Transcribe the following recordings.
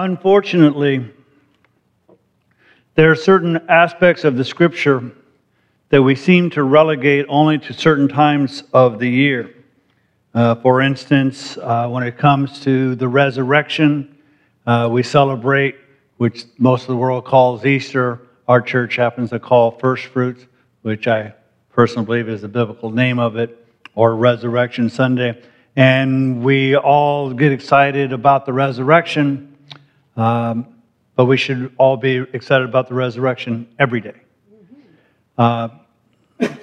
Unfortunately, there are certain aspects of the scripture that we seem to relegate only to certain times of the year. Uh, for instance, uh, when it comes to the resurrection, uh, we celebrate, which most of the world calls Easter. Our church happens to call first fruits, which I personally believe is the biblical name of it, or Resurrection Sunday. And we all get excited about the resurrection, um, but we should all be excited about the resurrection every day. Uh,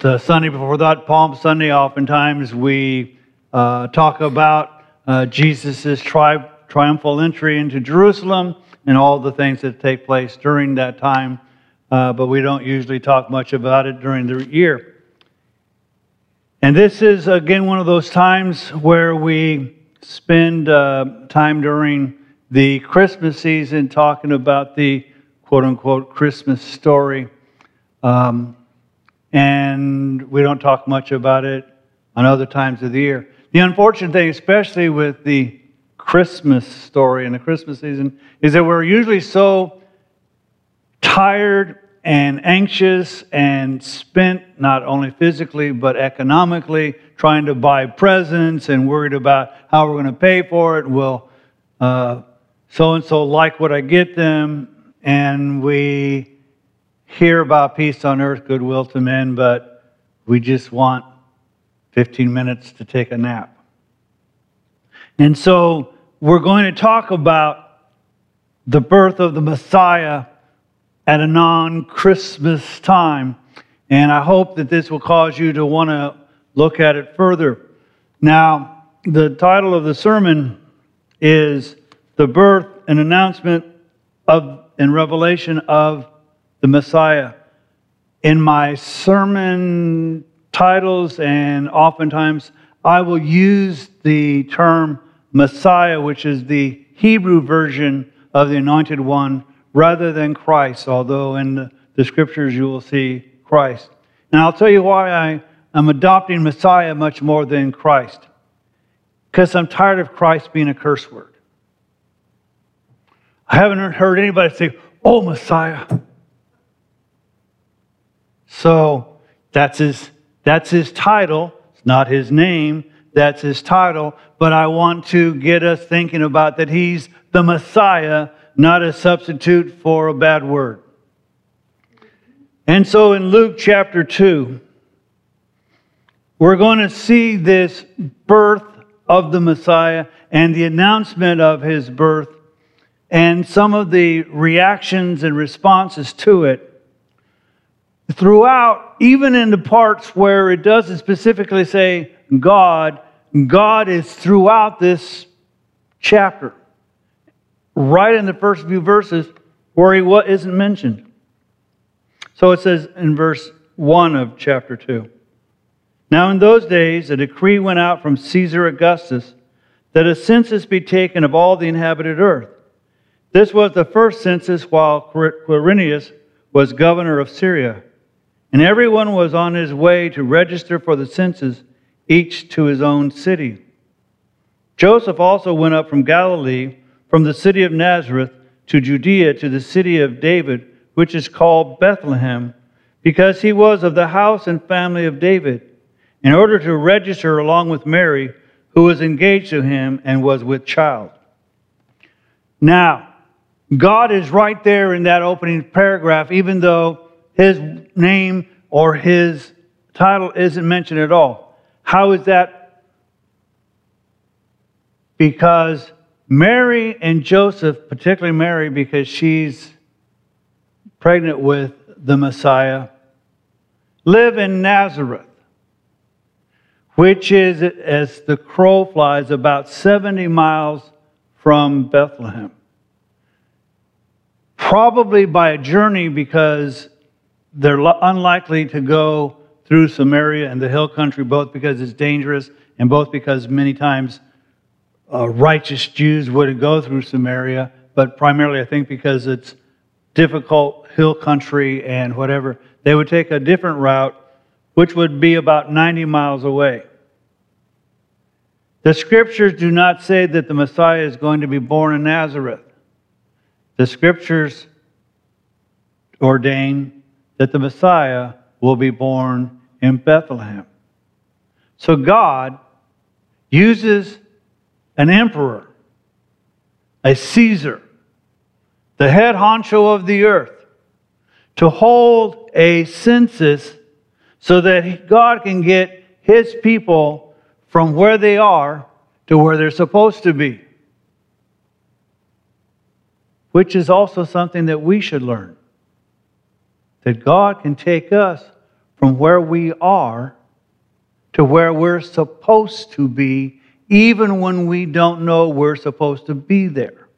the Sunday before that, Palm Sunday, oftentimes we uh, talk about uh, Jesus' tri- triumphal entry into Jerusalem and all the things that take place during that time, uh, but we don't usually talk much about it during the year. And this is, again, one of those times where we spend uh, time during the Christmas season talking about the quote unquote Christmas story. Um, and we don't talk much about it on other times of the year. The unfortunate thing, especially with the Christmas story and the Christmas season, is that we're usually so tired and anxious and spent not only physically but economically trying to buy presents and worried about how we're going to pay for it. Will so and so like what I get them? And we hear about peace on earth, goodwill to men, but we just want 15 minutes to take a nap. And so we're going to talk about the birth of the Messiah at a non Christmas time. And I hope that this will cause you to want to look at it further. Now, the title of the sermon is The Birth and Announcement of and Revelation of the Messiah. In my sermon titles, and oftentimes I will use the term Messiah, which is the Hebrew version of the Anointed One, rather than Christ, although in the, scriptures you will see Christ. And I'll tell you why I am adopting Messiah much more than Christ. Because I'm tired of Christ being a curse word. I haven't heard anybody say, Oh, Messiah. So that's his, that's his title. It's not his name. That's his title. But I want to get us thinking about that he's the Messiah, not a substitute for a bad word. And so in Luke chapter 2, we're going to see this birth of the Messiah and the announcement of his birth and some of the reactions and responses to it throughout, even in the parts where it doesn't specifically say God, God is throughout this chapter, right in the first few verses where he isn't mentioned. So it says in verse 1 of chapter 2 Now in those days, a decree went out from Caesar Augustus that a census be taken of all the inhabited earth. This was the first census while Quirinius was governor of Syria and everyone was on his way to register for the census, each to his own city. Joseph also went up from Galilee, from the city of Nazareth, to Judea, to the city of David, which is called Bethlehem, because he was of the house and family of David, in order to register along with Mary, who was engaged to him and was with child. Now, God is right there in that opening paragraph, even though his name or his title isn't mentioned at all. How is that? Because Mary and Joseph, particularly Mary, because she's pregnant with the Messiah, live in Nazareth, which is, as the crow flies, about 70 miles from Bethlehem. Probably by a journey because they're unlikely to go through Samaria and the hill country, both because it's dangerous and both because many times uh, righteous Jews wouldn't go through Samaria, but primarily, I think, because it's difficult hill country and whatever. They would take a different route, which would be about 90 miles away. The scriptures do not say that the Messiah is going to be born in Nazareth. The scriptures ordain that the Messiah will be born in Bethlehem. So God uses an emperor, a Caesar, the head honcho of the earth, to hold a census so that God can get his people from where they are to where they're supposed to be. Which is also something that we should learn. That God can take us from where we are to where we're supposed to be, even when we don't know we're supposed to be there.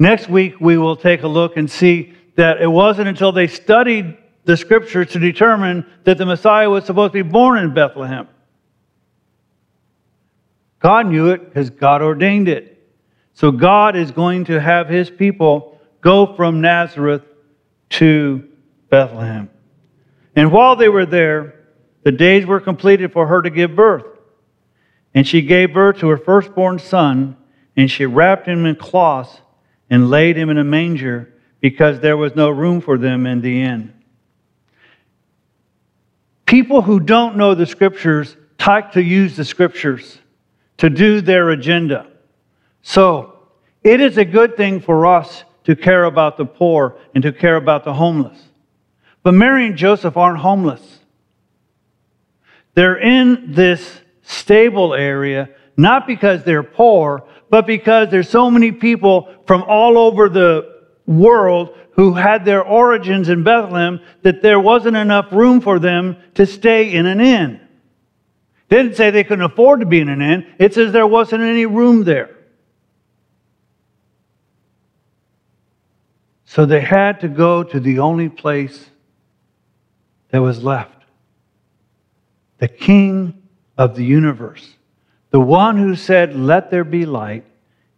Next week, we will take a look and see that it wasn't until they studied the scriptures to determine that the Messiah was supposed to be born in Bethlehem. God knew it because God ordained it. So God is going to have his people go from Nazareth to Bethlehem. And while they were there, the days were completed for her to give birth. And she gave birth to her firstborn son, and she wrapped him in cloths and laid him in a manger because there was no room for them in the inn. People who don't know the scriptures like to use the scriptures to do their agenda. So, it is a good thing for us to care about the poor and to care about the homeless. But Mary and Joseph aren't homeless. They're in this stable area not because they're poor, but because there's so many people from all over the world who had their origins in Bethlehem that there wasn't enough room for them to stay in an inn. They didn't say they couldn't afford to be in an inn, it says there wasn't any room there. So they had to go to the only place that was left. The King of the universe. The one who said, Let there be light,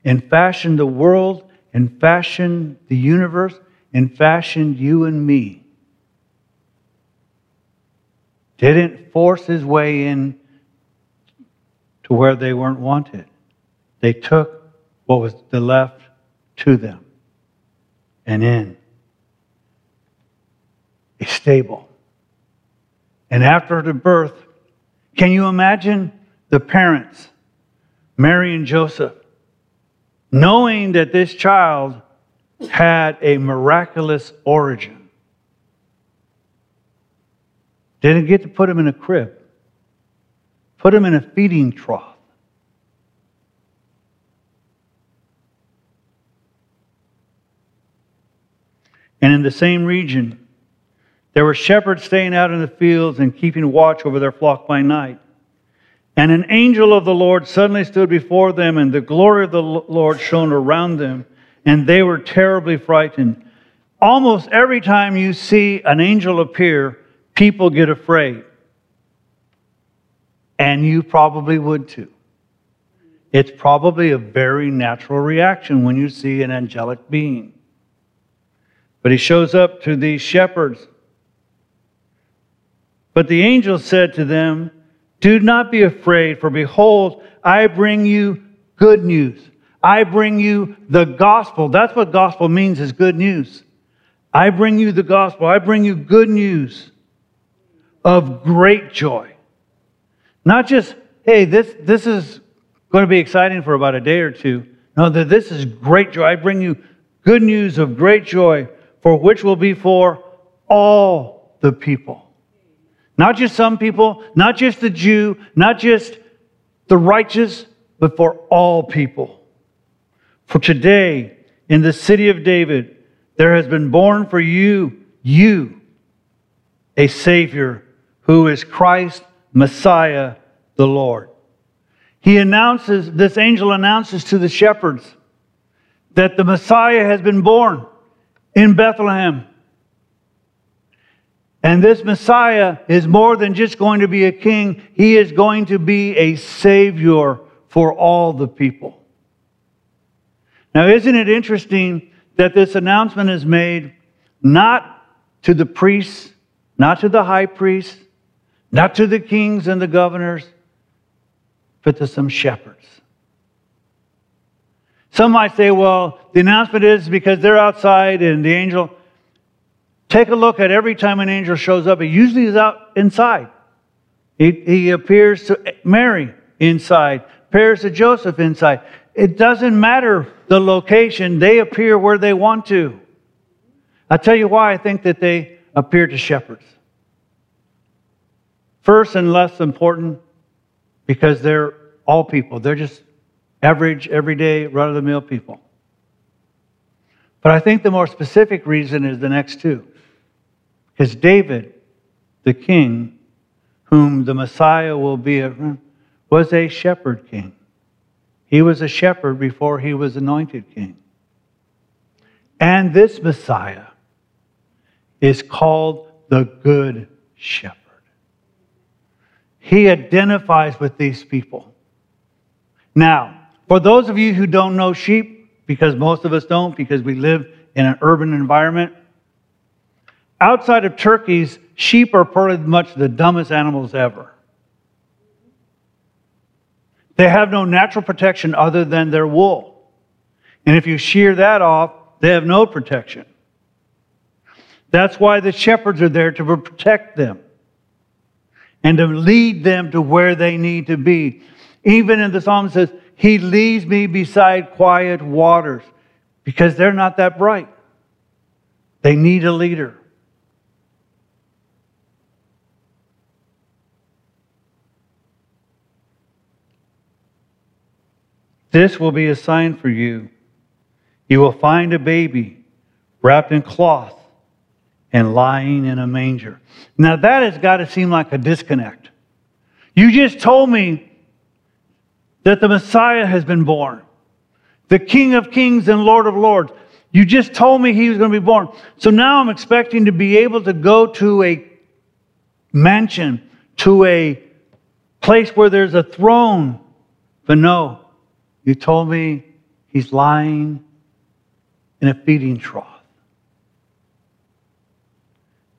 and fashioned the world, and fashioned the universe, and fashioned you and me, didn't force his way in to where they weren't wanted. They took what was the left to them and in a stable. And after the birth, can you imagine the parents, Mary and Joseph, knowing that this child had a miraculous origin. Didn't get to put him in a crib, put him in a feeding trough. And in the same region, there were shepherds staying out in the fields and keeping watch over their flock by night. And an angel of the Lord suddenly stood before them, and the glory of the Lord shone around them, and they were terribly frightened. Almost every time you see an angel appear, people get afraid. And you probably would too. It's probably a very natural reaction when you see an angelic being. But he shows up to these shepherds. But the angel said to them, do not be afraid, for behold, I bring you good news. I bring you the gospel. That's what gospel means is good news. I bring you the gospel. I bring you good news of great joy. Not just, hey, this, this is going to be exciting for about a day or two. No, that this is great joy. I bring you good news of great joy, for which will be for all the people. Not just some people, not just the Jew, not just the righteous, but for all people. For today, in the city of David, there has been born for you, you, a Savior who is Christ, Messiah, the Lord. He announces, this angel announces to the shepherds that the Messiah has been born in Bethlehem. And this Messiah is more than just going to be a king, he is going to be a savior for all the people. Now, isn't it interesting that this announcement is made not to the priests, not to the high priests, not to the kings and the governors, but to some shepherds? Some might say, well, the announcement is because they're outside and the angel. Take a look at every time an angel shows up, he usually is out inside. He, he appears to Mary inside, appears to Joseph inside. It doesn't matter the location, they appear where they want to. I'll tell you why I think that they appear to shepherds. First and less important, because they're all people. They're just average, everyday, run of the mill people. But I think the more specific reason is the next two. Because David, the king, whom the Messiah will be, was a shepherd king. He was a shepherd before he was anointed king. And this Messiah is called the Good Shepherd. He identifies with these people. Now, for those of you who don't know sheep, because most of us don't, because we live in an urban environment, outside of turkeys, sheep are pretty much the dumbest animals ever. They have no natural protection other than their wool. And if you shear that off, they have no protection. That's why the shepherds are there to protect them and to lead them to where they need to be. Even in the psalm says, He leads me beside quiet waters because they're not that bright. They need a leader. This will be a sign for you. You will find a baby wrapped in cloth and lying in a manger. Now, that has got to seem like a disconnect. You just told me that the Messiah has been born, the King of Kings and Lord of Lords. You just told me he was going to be born. So now I'm expecting to be able to go to a mansion, to a place where there's a throne. But no, you told me he's lying in a feeding trough.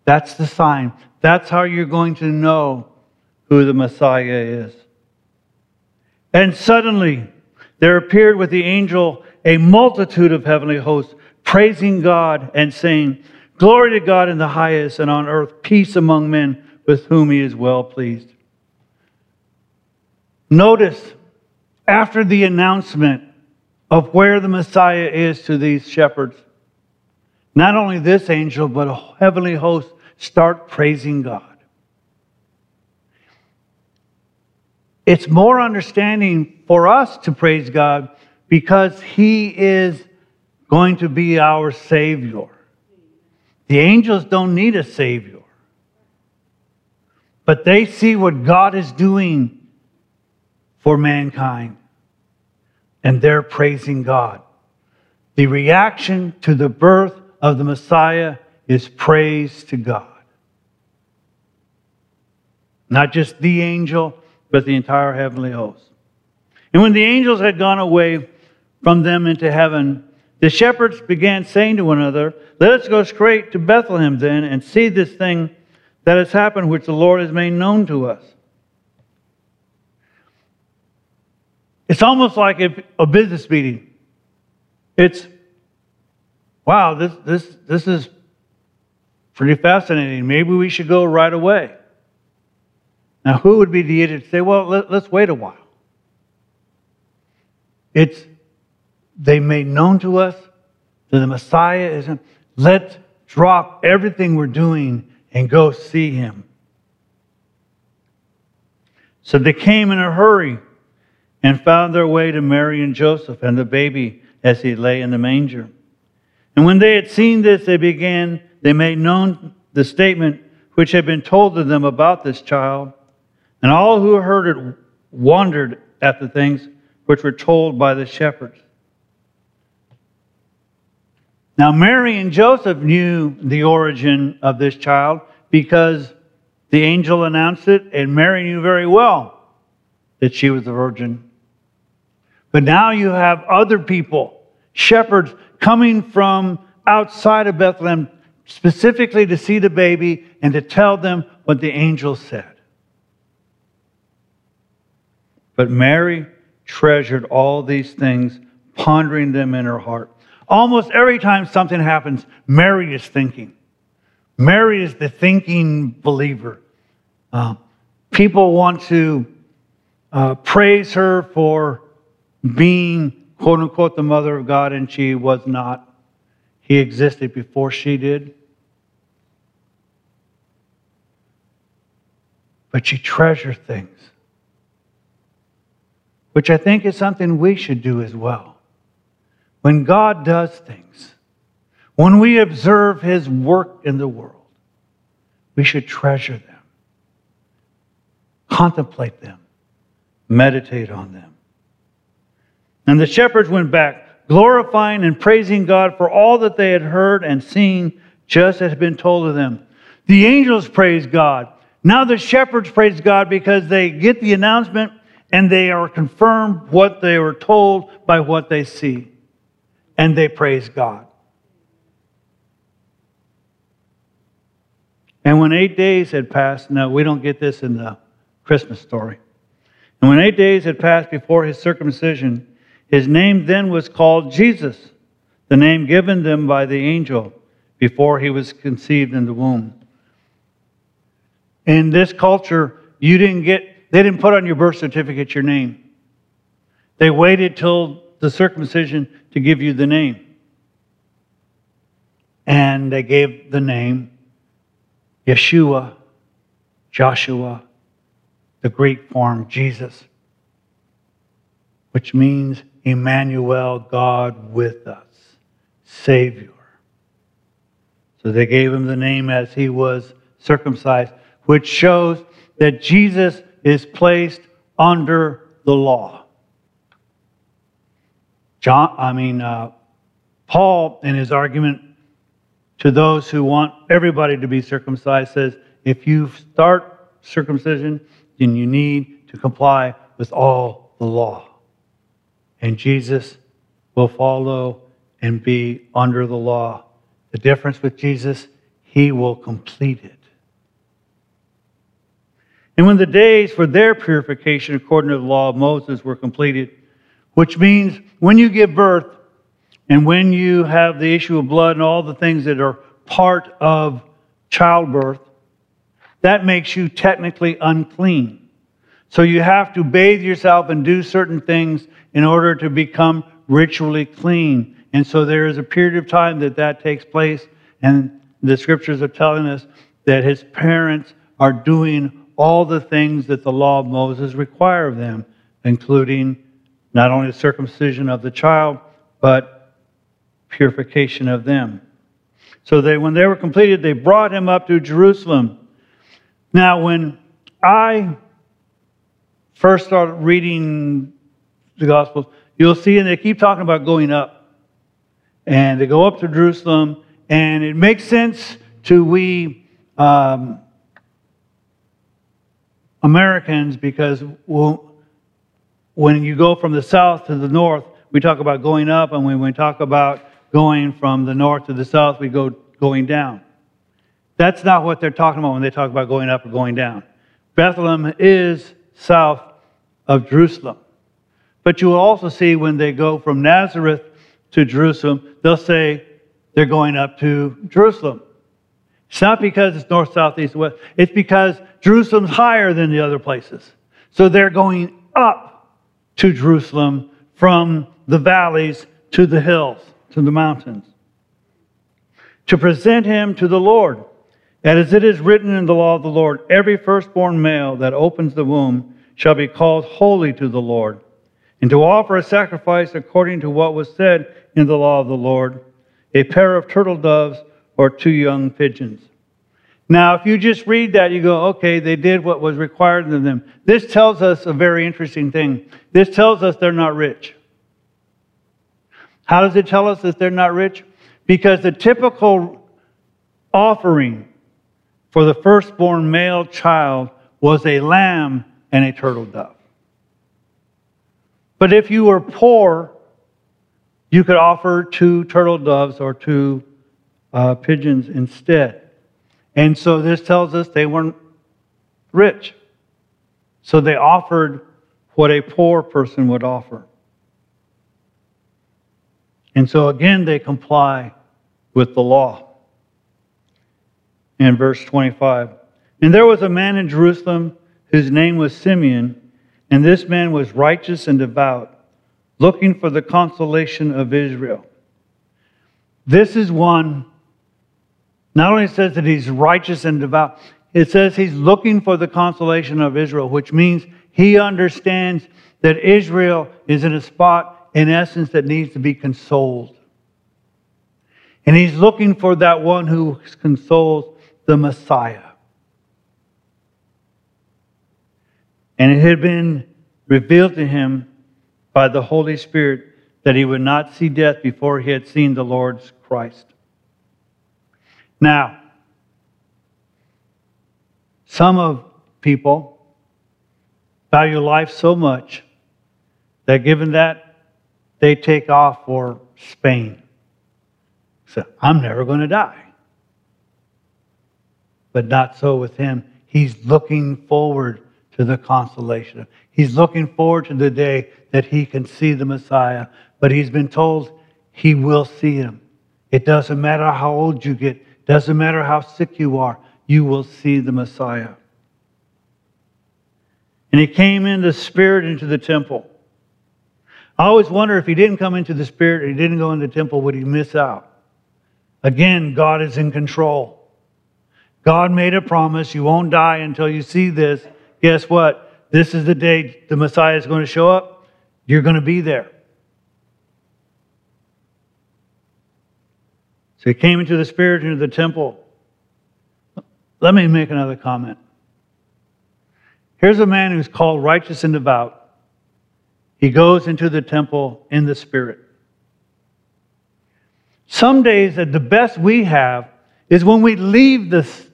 That's the sign. That's how you're going to know who the Messiah is. And suddenly there appeared with the angel a multitude of heavenly hosts, praising God and saying, Glory to God in the highest, and on earth peace among men with whom he is well pleased. Notice after the announcement of where the Messiah is to these shepherds, not only this angel, but a heavenly host start praising God. It's more understanding for us to praise God because He is going to be our Savior. The angels don't need a Savior, but they see what God is doing for mankind. And they're praising God. The reaction to the birth of the Messiah is praise to God. Not just the angel, but the entire heavenly host. And when the angels had gone away from them into heaven, the shepherds began saying to one another, Let us go straight to Bethlehem then and see this thing that has happened, which the Lord has made known to us. It's almost like a, business meeting. It's, wow, this, this, this is pretty fascinating. Maybe we should go right away. Now, who would be the idiot to say, well, let, us wait a while? It's, they made known to us that the Messiah is, him. let's drop everything we're doing and go see him. So they came in a hurry and found their way to Mary and Joseph and the baby as he lay in the manger. And when they had seen this, they began, they made known the statement which had been told to them about this child. And all who heard it wondered at the things which were told by the shepherds. Now, Mary and Joseph knew the origin of this child because the angel announced it, and Mary knew very well that she was a virgin but now you have other people, shepherds, coming from outside of Bethlehem specifically to see the baby and to tell them what the angel said. But Mary treasured all these things, pondering them in her heart. Almost every time something happens, Mary is thinking. Mary is the thinking believer. Uh, people want to uh, praise her for being, quote unquote, the mother of God, and she was not. He existed before she did. But she treasured things, which I think is something we should do as well. When God does things, when we observe his work in the world, we should treasure them, contemplate them, meditate on them. And the shepherds went back, glorifying and praising God for all that they had heard and seen, just as had been told of them. The angels praised God. Now the shepherds praise God because they get the announcement and they are confirmed what they were told by what they see. And they praise God. And when eight days had passed, now we don't get this in the Christmas story. And when eight days had passed before his circumcision, his name then was called Jesus, the name given them by the angel before he was conceived in the womb. In this culture, you didn't get, they didn't put on your birth certificate your name. They waited till the circumcision to give you the name. And they gave the name Yeshua, Joshua, the Greek form Jesus, which means Emmanuel, God with us, Savior. So they gave him the name as he was circumcised, which shows that Jesus is placed under the law. John, I mean, uh, Paul, in his argument to those who want everybody to be circumcised says if you start circumcision, then you need to comply with all the law. And Jesus will follow and be under the law. The difference with Jesus, he will complete it. And when the days for their purification according to the law of Moses were completed, which means when you give birth, and when you have the issue of blood and all the things that are part of childbirth, that makes you technically unclean. So you have to bathe yourself and do certain things in order to become ritually clean. And so there is a period of time that that takes place, and the scriptures are telling us that his parents are doing all the things that the law of Moses require of them, including not only the circumcision of the child, but purification of them. So they, when they were completed, they brought him up to Jerusalem. Now, when I first started reading the Gospels, you'll see, and they keep talking about going up. And they go up to Jerusalem, and it makes sense to we um, Americans because when you go from the south to the north, we talk about going up, and when we talk about going from the north to the south, we go going down. That's not what they're talking about when they talk about going up or going down. Bethlehem is south of Jerusalem. But you will also see when they go from Nazareth to Jerusalem, they'll say they're going up to Jerusalem. It's not because it's north, south, east, west. It's because Jerusalem's higher than the other places. So they're going up to Jerusalem from the valleys to the hills to the mountains, to present him to the Lord. And as it is written in the law of the Lord, every firstborn male that opens the womb shall be called holy to the Lord, and to offer a sacrifice according to what was said in the law of the Lord, a pair of turtle doves or two young pigeons. Now, if you just read that, you go, okay, they did what was required of them. This tells us a very interesting thing. This tells us they're not rich. How does it tell us that they're not rich? Because the typical offering for the firstborn male child was a lamb and a turtle dove. But if you were poor, you could offer two turtle doves or two uh, pigeons instead. And so this tells us they weren't rich. So they offered what a poor person would offer. And so again, they comply with the law. In verse 25, and there was a man in Jerusalem whose name was Simeon, and this man was righteous and devout, looking for the consolation of Israel. This is one, not only says that he's righteous and devout, it says he's looking for the consolation of Israel, which means he understands that Israel is in a spot, in essence, that needs to be consoled. And he's looking for that one who consoles the Messiah. And it had been revealed to him by the Holy Spirit that he would not see death before he had seen the Lord's Christ. Now, some of people value life so much that given that, they take off for Spain. So I'm never going to die. But not so with him. He's looking forward to the consolation. He's looking forward to the day that he can see the Messiah, but he's been told he will see him. It doesn't matter how old you get, doesn't matter how sick you are, you will see the Messiah. And he came in the spirit into the temple. I always wonder if he didn't come into the spirit and he didn't go into the temple, would he miss out? Again, God is in control. God made a promise you won't die until you see this. Guess what? This is the day the Messiah is going to show up. You're going to be there. So he came into the Spirit, into the temple. Let me make another comment. Here's a man who's called righteous and devout. He goes into the temple in the Spirit. Some days, that the best we have is when we leave this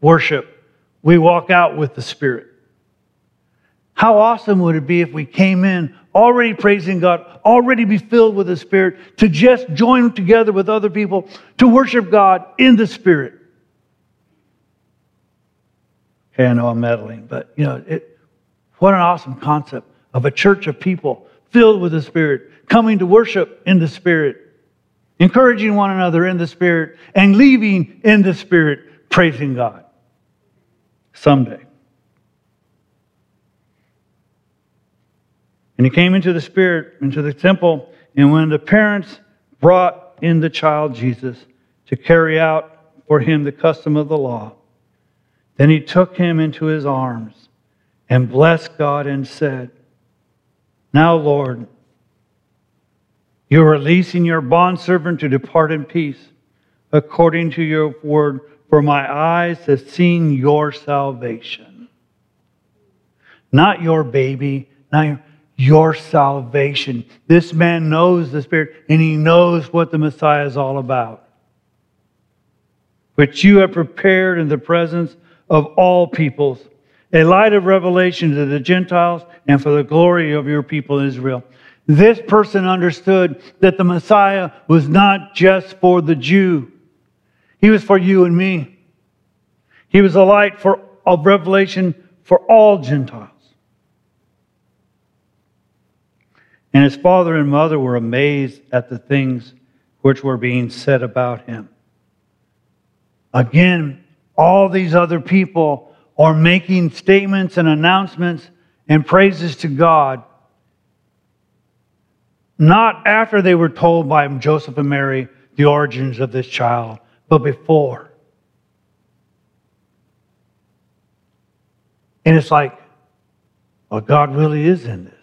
worship, we walk out with the Spirit. How awesome would it be if we came in already praising God, already be filled with the Spirit, to just join together with other people to worship God in the Spirit? Okay, I know I'm meddling, but you know, it, what an awesome concept of a church of people filled with the Spirit, coming to worship in the Spirit, encouraging one another in the Spirit, and leaving in the Spirit, praising God someday. And he came into the Spirit, into the temple, and when the parents brought in the child Jesus to carry out for him the custom of the law, then he took him into his arms and blessed God and said, Now, Lord, you're releasing your bondservant to depart in peace according to your word, for my eyes have seen your salvation. Not your baby, not your your salvation. This man knows the Spirit and he knows what the Messiah is all about. Which you have prepared in the presence of all peoples, a light of revelation to the Gentiles and for the glory of your people Israel. This person understood that the Messiah was not just for the Jew, he was for you and me. He was a light for, of revelation for all Gentiles. And his father and mother were amazed at the things which were being said about him. Again, all these other people are making statements and announcements and praises to God, not after they were told by Joseph and Mary the origins of this child, but before. And it's like, well, God really is in this.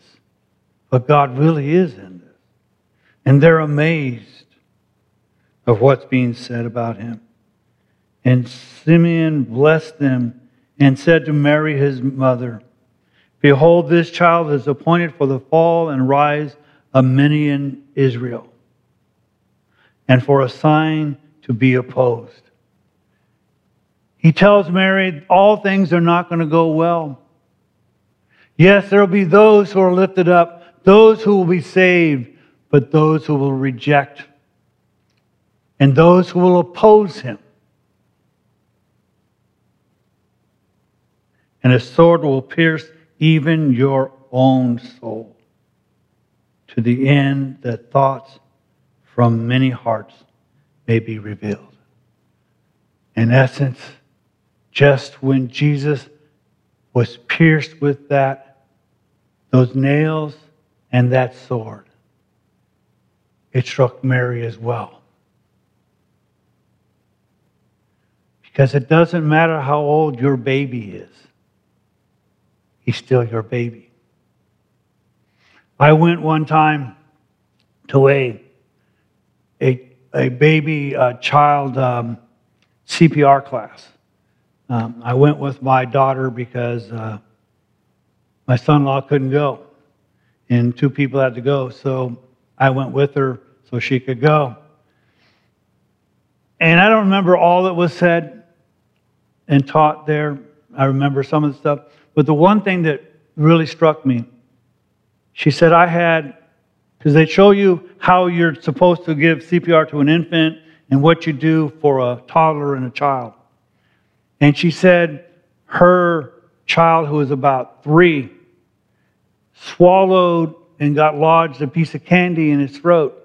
But God really is in this. And they're amazed of what's being said about him. And Simeon blessed them and said to Mary, his mother, Behold, this child is appointed for the fall and rise of many in Israel, and for a sign to be opposed. He tells Mary all things are not going to go well. Yes, there will be those who are lifted up, those who will be saved, but those who will reject, and those who will oppose him. And a sword will pierce even your own soul to the end that thoughts, from many hearts may be revealed. In essence, just when Jesus was pierced with that, those nails and that sword, it struck Mary as well. Because it doesn't matter how old your baby is, he's still your baby. I went one time to a, a, a baby uh, child um, CPR class. Um, I went with my daughter because uh, my son in law couldn't go, and two people had to go. So I went with her so she could go. And I don't remember all that was said and taught there. I remember some of the stuff. But the one thing that really struck me, she said, I had, because they show you how you're supposed to give CPR to an infant and what you do for a toddler and a child. And she said her child, who was about three, swallowed and got lodged a piece of candy in his throat.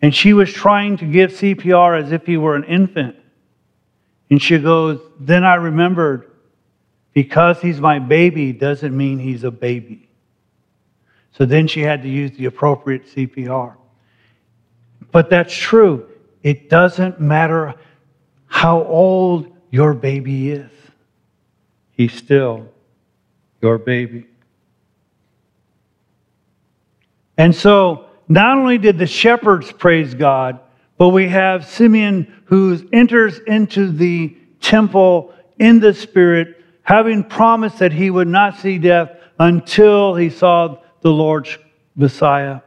And she was trying to give CPR as if he were an infant. And she goes, Then I remembered, because he's my baby doesn't mean he's a baby. So then she had to use the appropriate CPR. But that's true. It doesn't matter how old your baby is. He's still your baby. And so, not only did the shepherds praise God, but we have Simeon who enters into the temple in the Spirit, having promised that he would not see death until he saw the Lord's Messiah.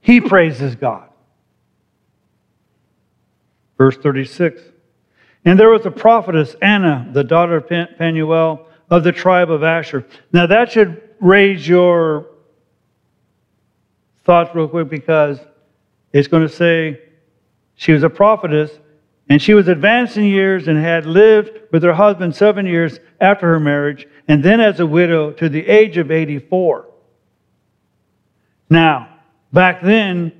He praises God. Verse 36. And there was a prophetess, Anna, the daughter of Penuel of the tribe of Asher. Now that should raise your thoughts real quick because it's going to say she was a prophetess and she was advanced in years and had lived with her husband seven years after her marriage and then as a widow to the age of 84. Now, back then,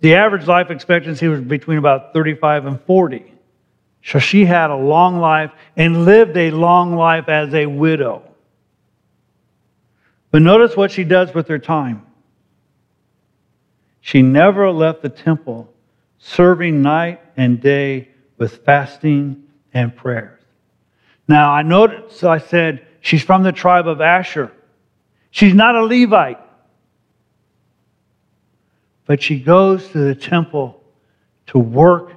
the average life expectancy was between about 35 and 40. So she had a long life and lived a long life as a widow. But notice what she does with her time. She never left the temple, serving night and day with fasting and prayers. Now, I noticed, I said, she's from the tribe of Asher. She's not a Levite. But she goes to the temple to work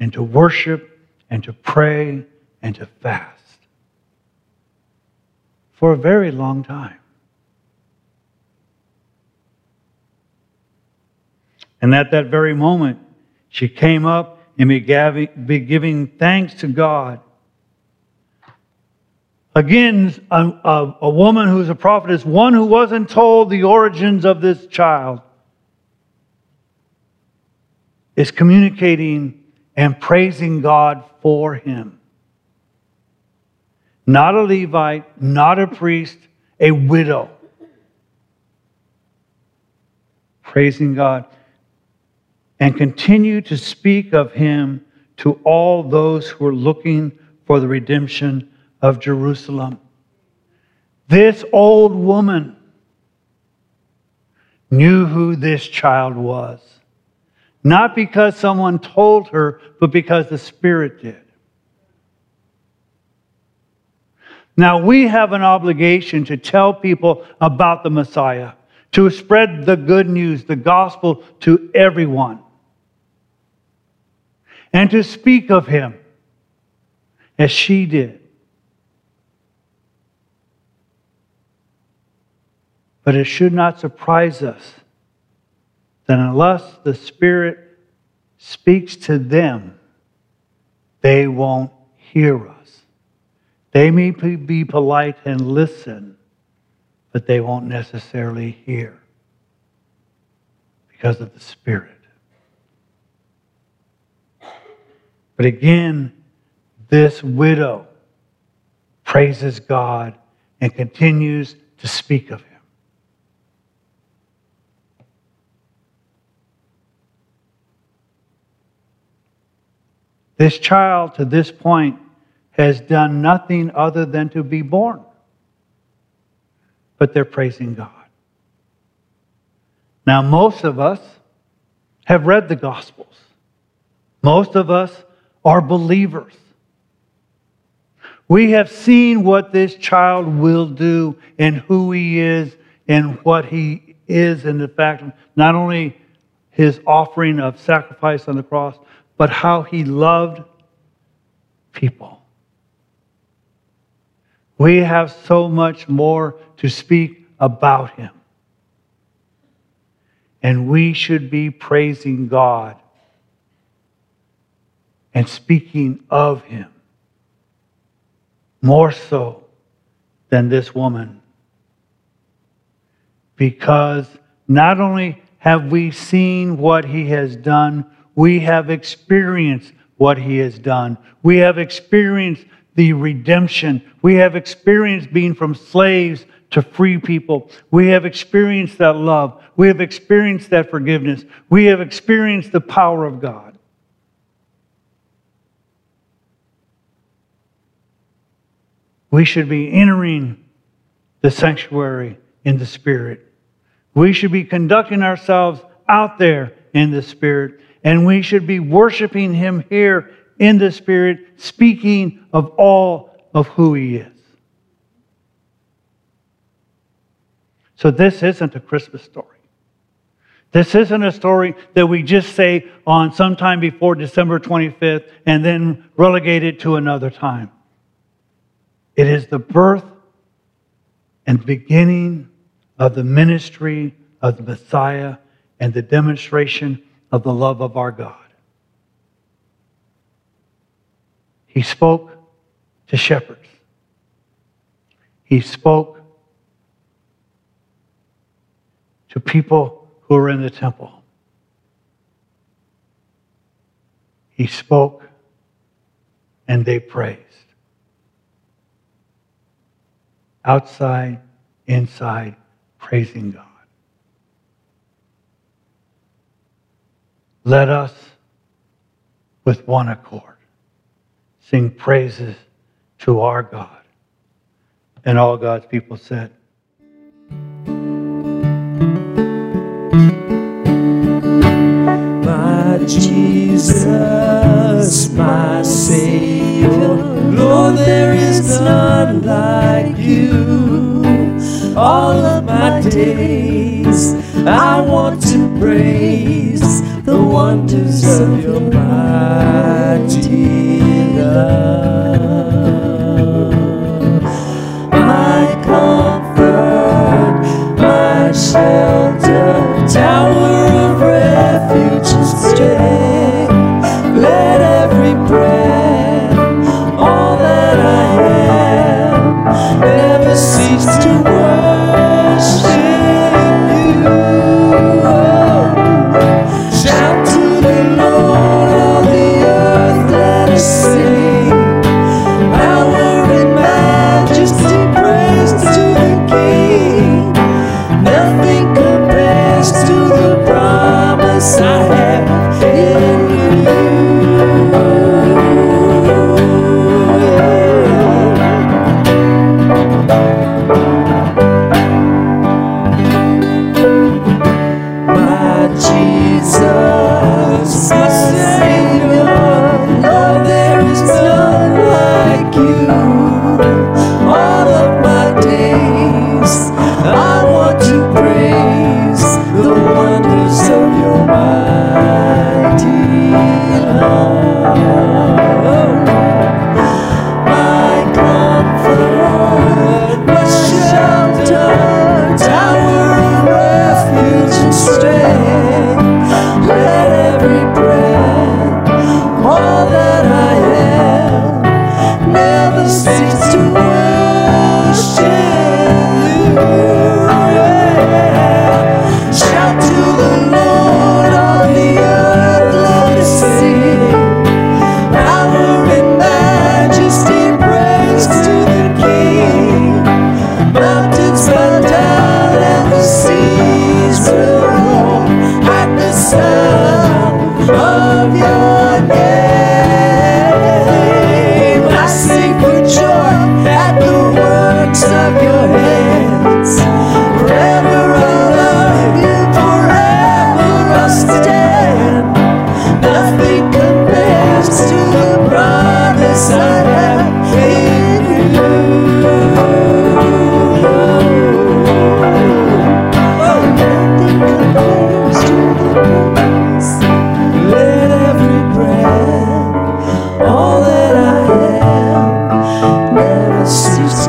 and to worship and to pray and to fast for a very long time. And at that very moment, she came up and be giving thanks to God. Again, a, a, a woman who's a prophetess, one who wasn't told the origins of this child, is communicating and praising God for him. Not a Levite, not a priest, a widow. Praising God. And continue to speak of him to all those who are looking for the redemption of Jerusalem. This old woman knew who this child was. Not because someone told her, but because the Spirit did. Now, we have an obligation to tell people about the Messiah, to spread the good news, the gospel to everyone, and to speak of him as she did. But it should not surprise us that unless the Spirit speaks to them, they won't hear us. They may be polite and listen, but they won't necessarily hear because of the Spirit. But again, this widow praises God and continues to speak of him. This child to this point has done nothing other than to be born. But they're praising God. Now, most of us have read the Gospels, most of us are believers. We have seen what this child will do and who he is and what he is, and the fact not only his offering of sacrifice on the cross, but how he loved people. We have so much more to speak about him. And we should be praising God and speaking of him more so than this woman. Because not only have we seen what he has done, we have experienced what he has done. We have experienced the redemption. We have experienced being from slaves to free people. We have experienced that love. We have experienced that forgiveness. We have experienced the power of God. We should be entering the sanctuary in the Spirit. We should be conducting ourselves out there in the Spirit. And we should be worshiping Him here in the Spirit, speaking of all of who He is. So, this isn't a Christmas story. This isn't a story that we just say on sometime before December 25th and then relegate it to another time. It is the birth and beginning of the ministry of the Messiah and the demonstration of the love of our God. He spoke to shepherds. He spoke to people who were in the temple. He spoke and they praised. Outside, inside, praising God. Let us, with one accord, sing praises to our God. And all God's people said, My Jesus, my Savior, Lord, there is none like you all of my days. I want to praise the wonders of your mighty love. My comfort, my shelter, tower of refuge and strength. Let every breath,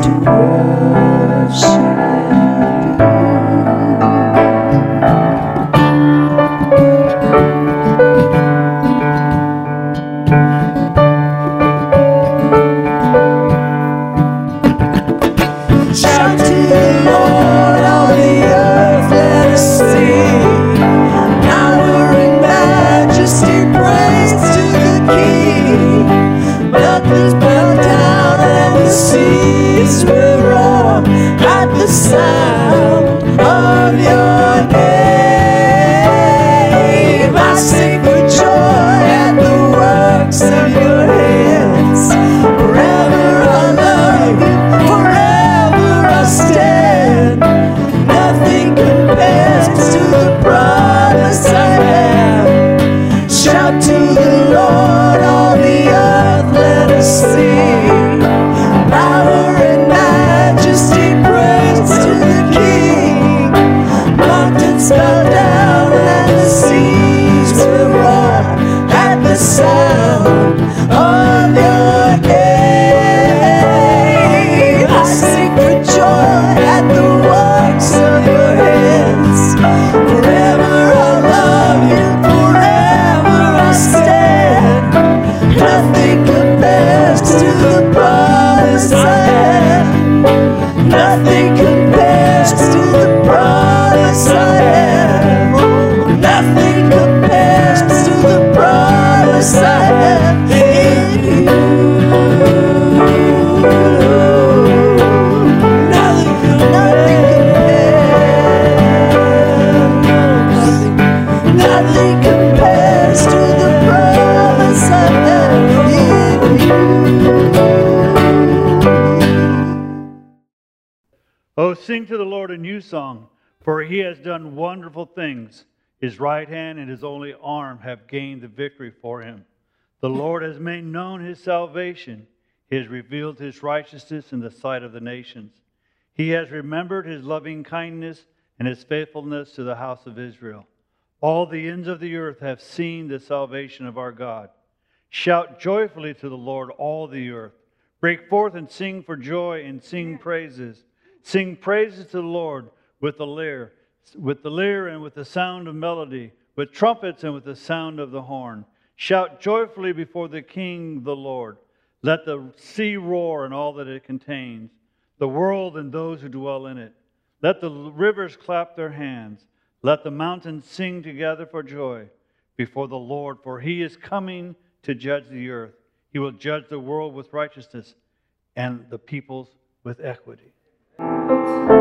to Sing to the Lord a new song, for he has done wonderful things. His right hand and his only arm have gained the victory for him. The Lord has made known his salvation. He has revealed his righteousness in the sight of the nations. He has remembered his loving kindness and his faithfulness to the house of Israel. All the ends of the earth have seen the salvation of our God. Shout joyfully to the Lord, all the earth. Break forth and sing for joy and sing praises. Sing praises to the Lord with the lyre, with the lyre and with the sound of melody, with trumpets and with the sound of the horn. Shout joyfully before the King, the Lord. Let the sea roar and all that it contains, the world and those who dwell in it. Let the rivers clap their hands. Let the mountains sing together for joy before the Lord, for he is coming to judge the earth. He will judge the world with righteousness and the peoples with equity. Thank you.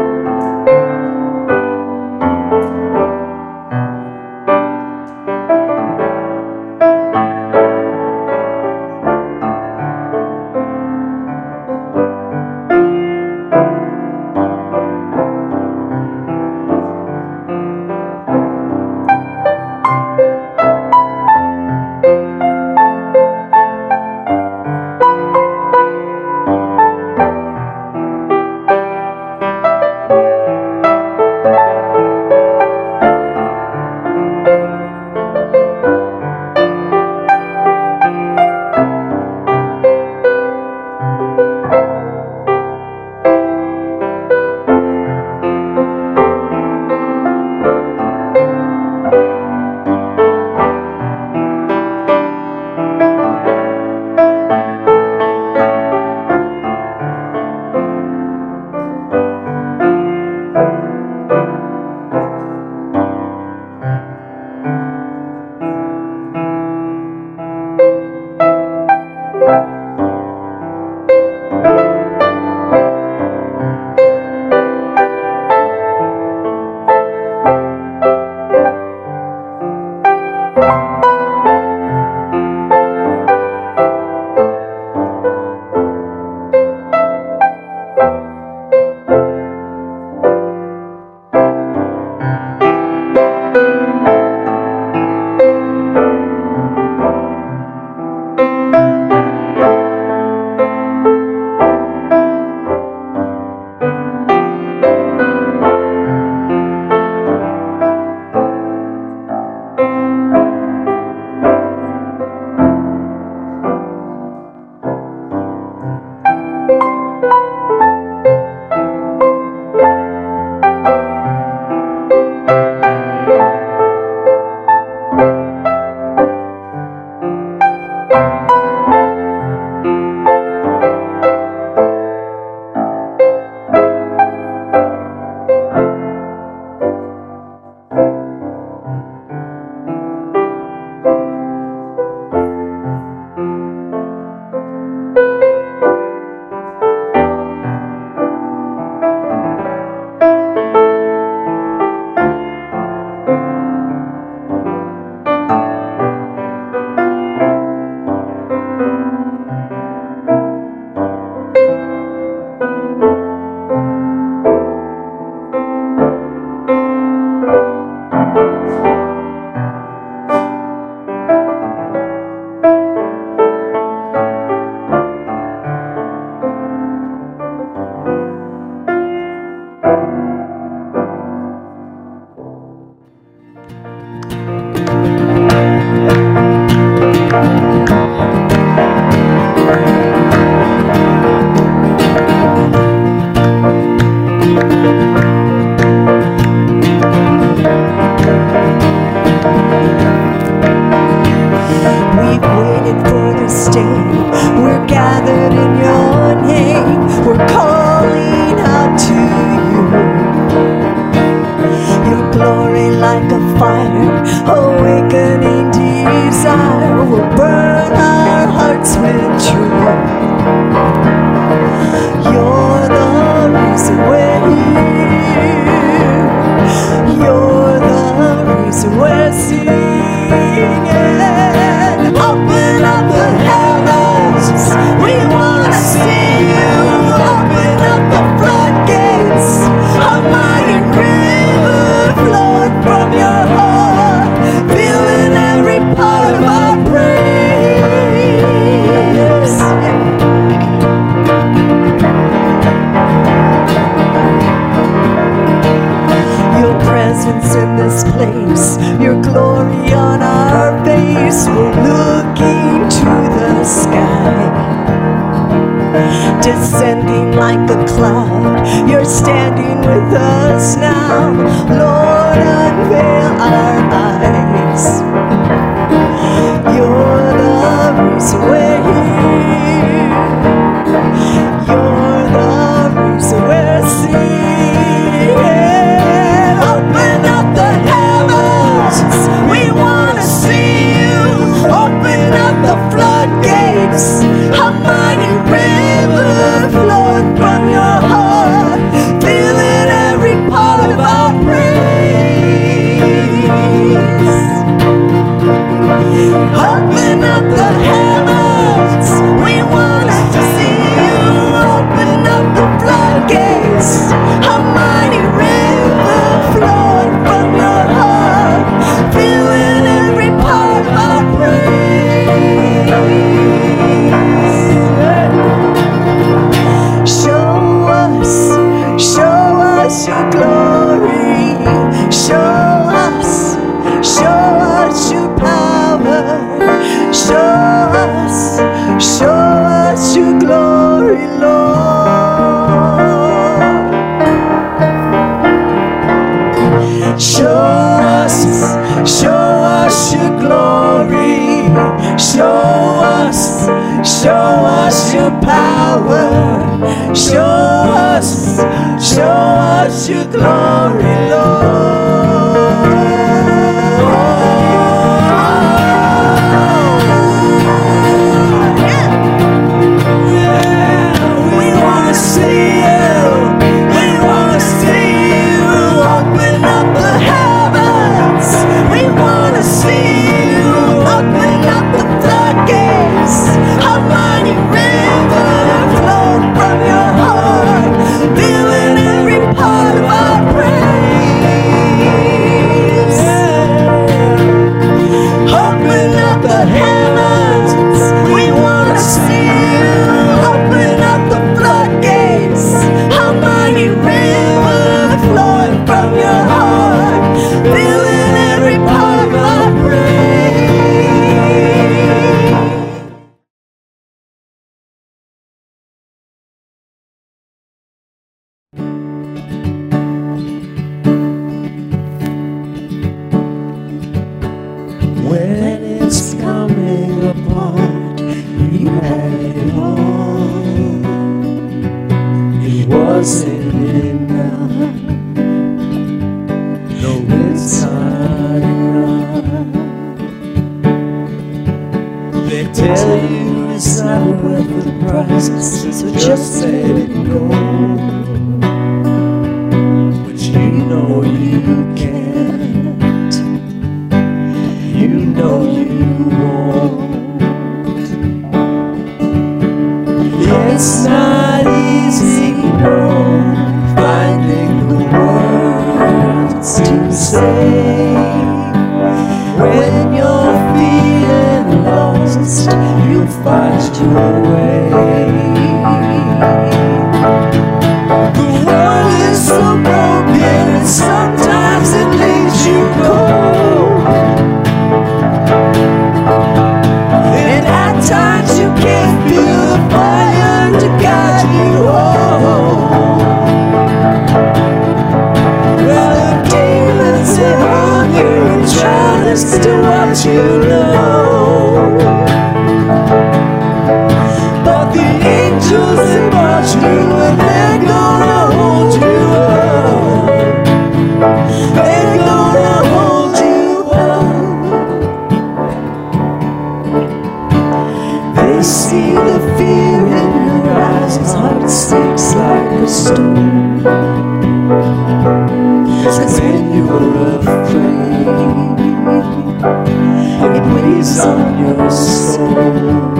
On your soul.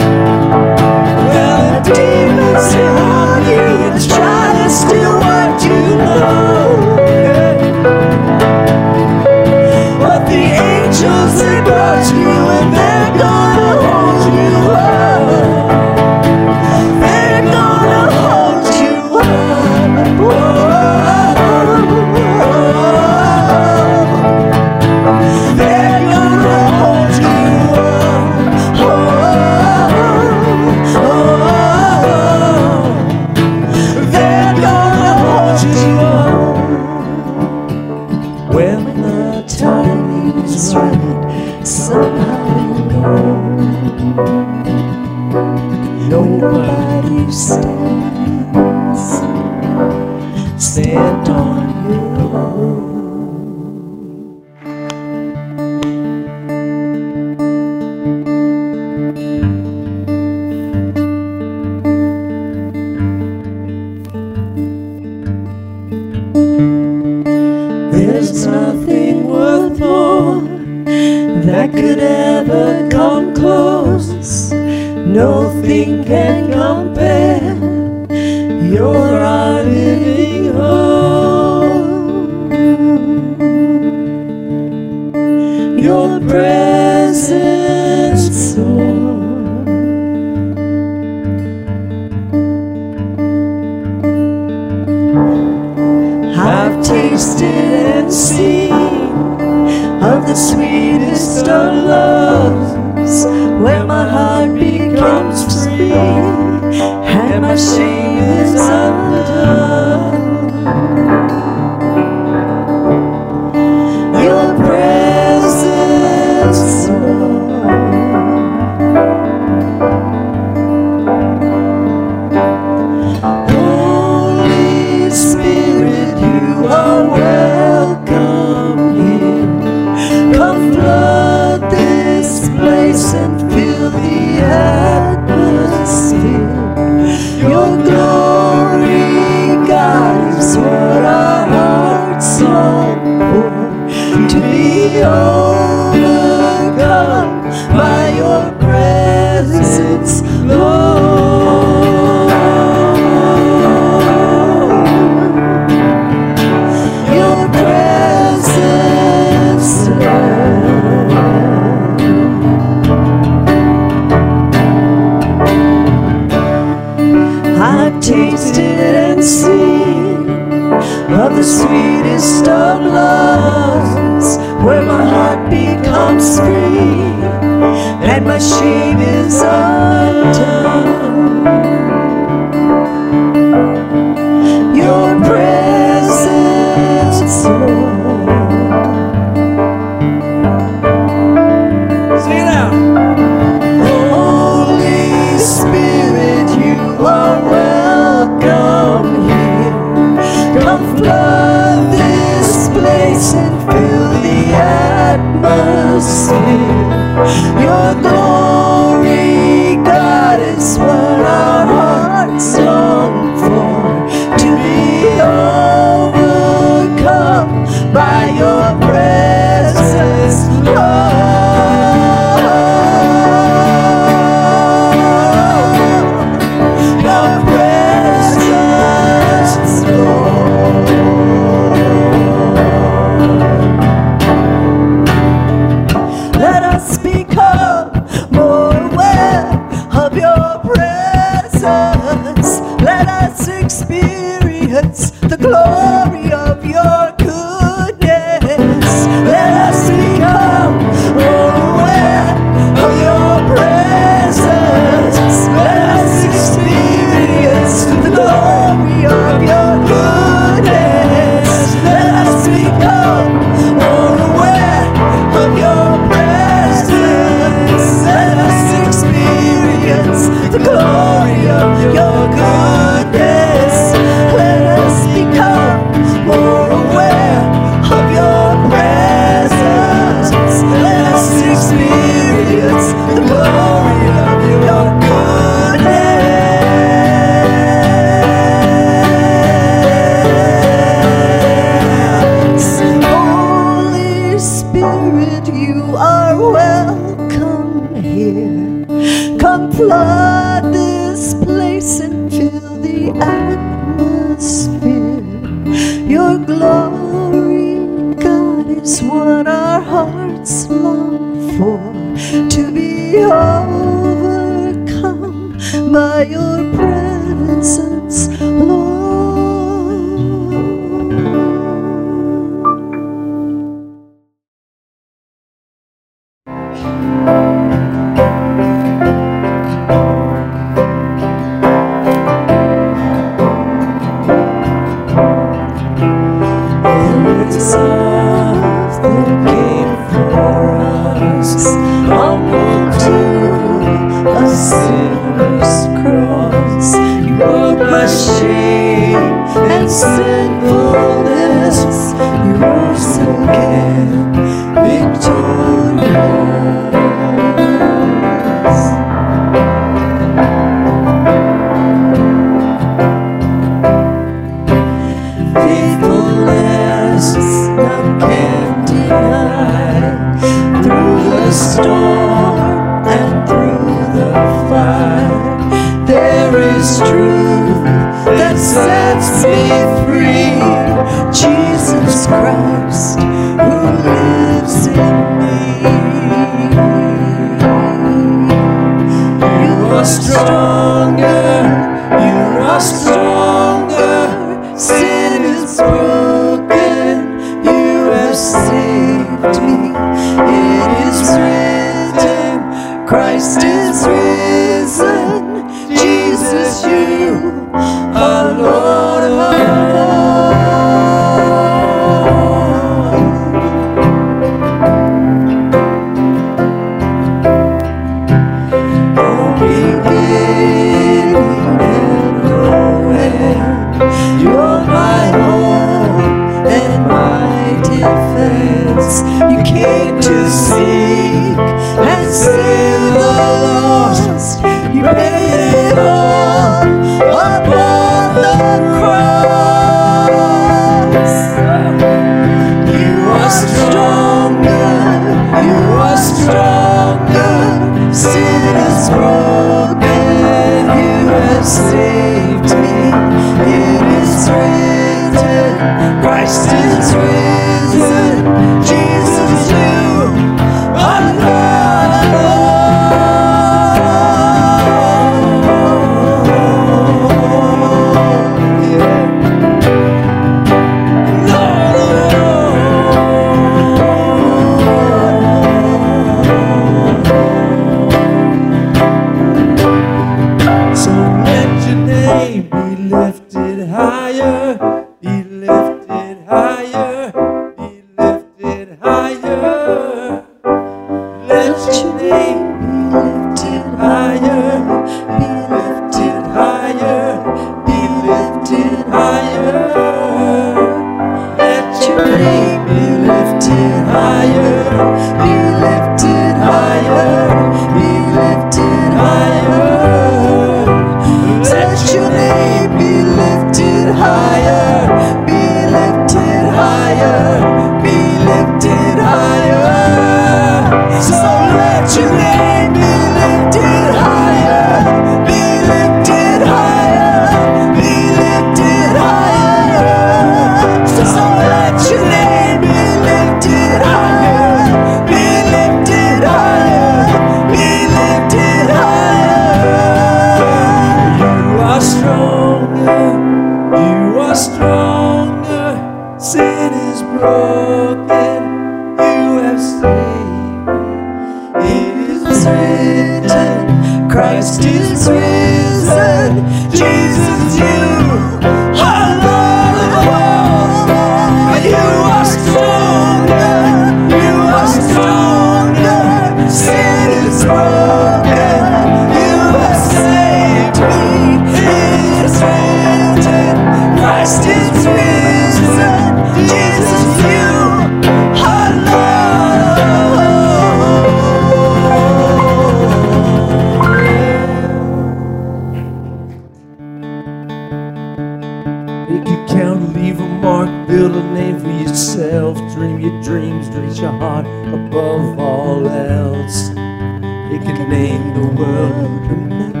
second name the world remembers.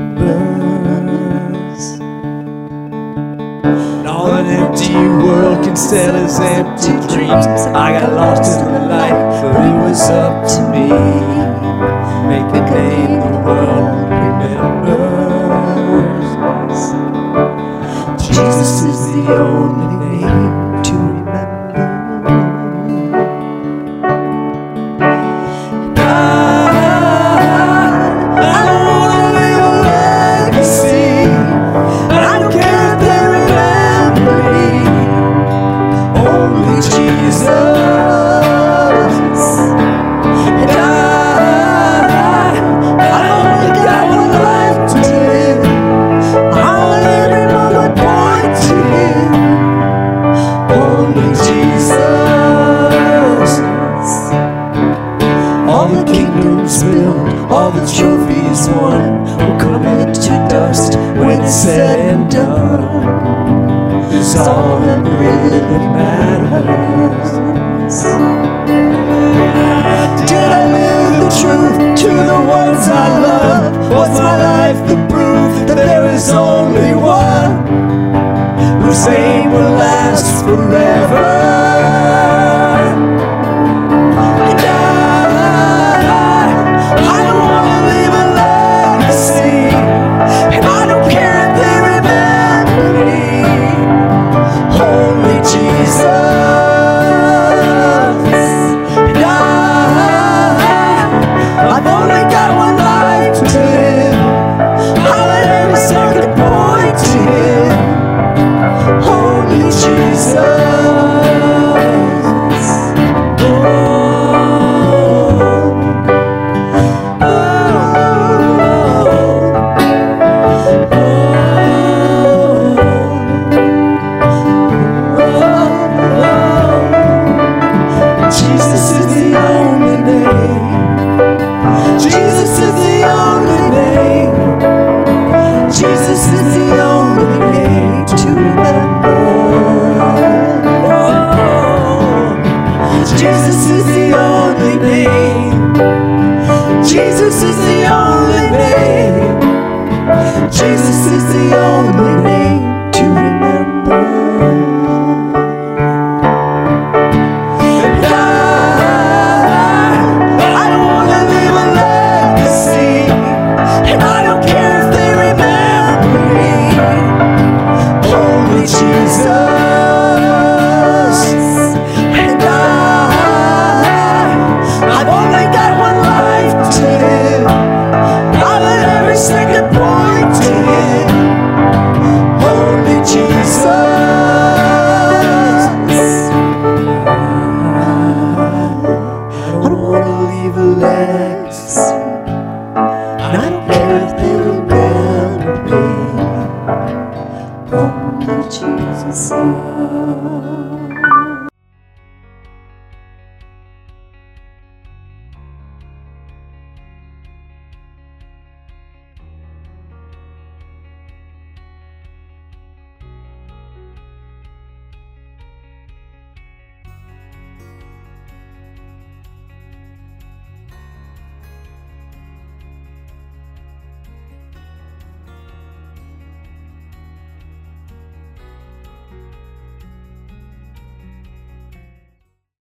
And all an empty world can sell is empty dreams. I got lost in the light, but it was up to me.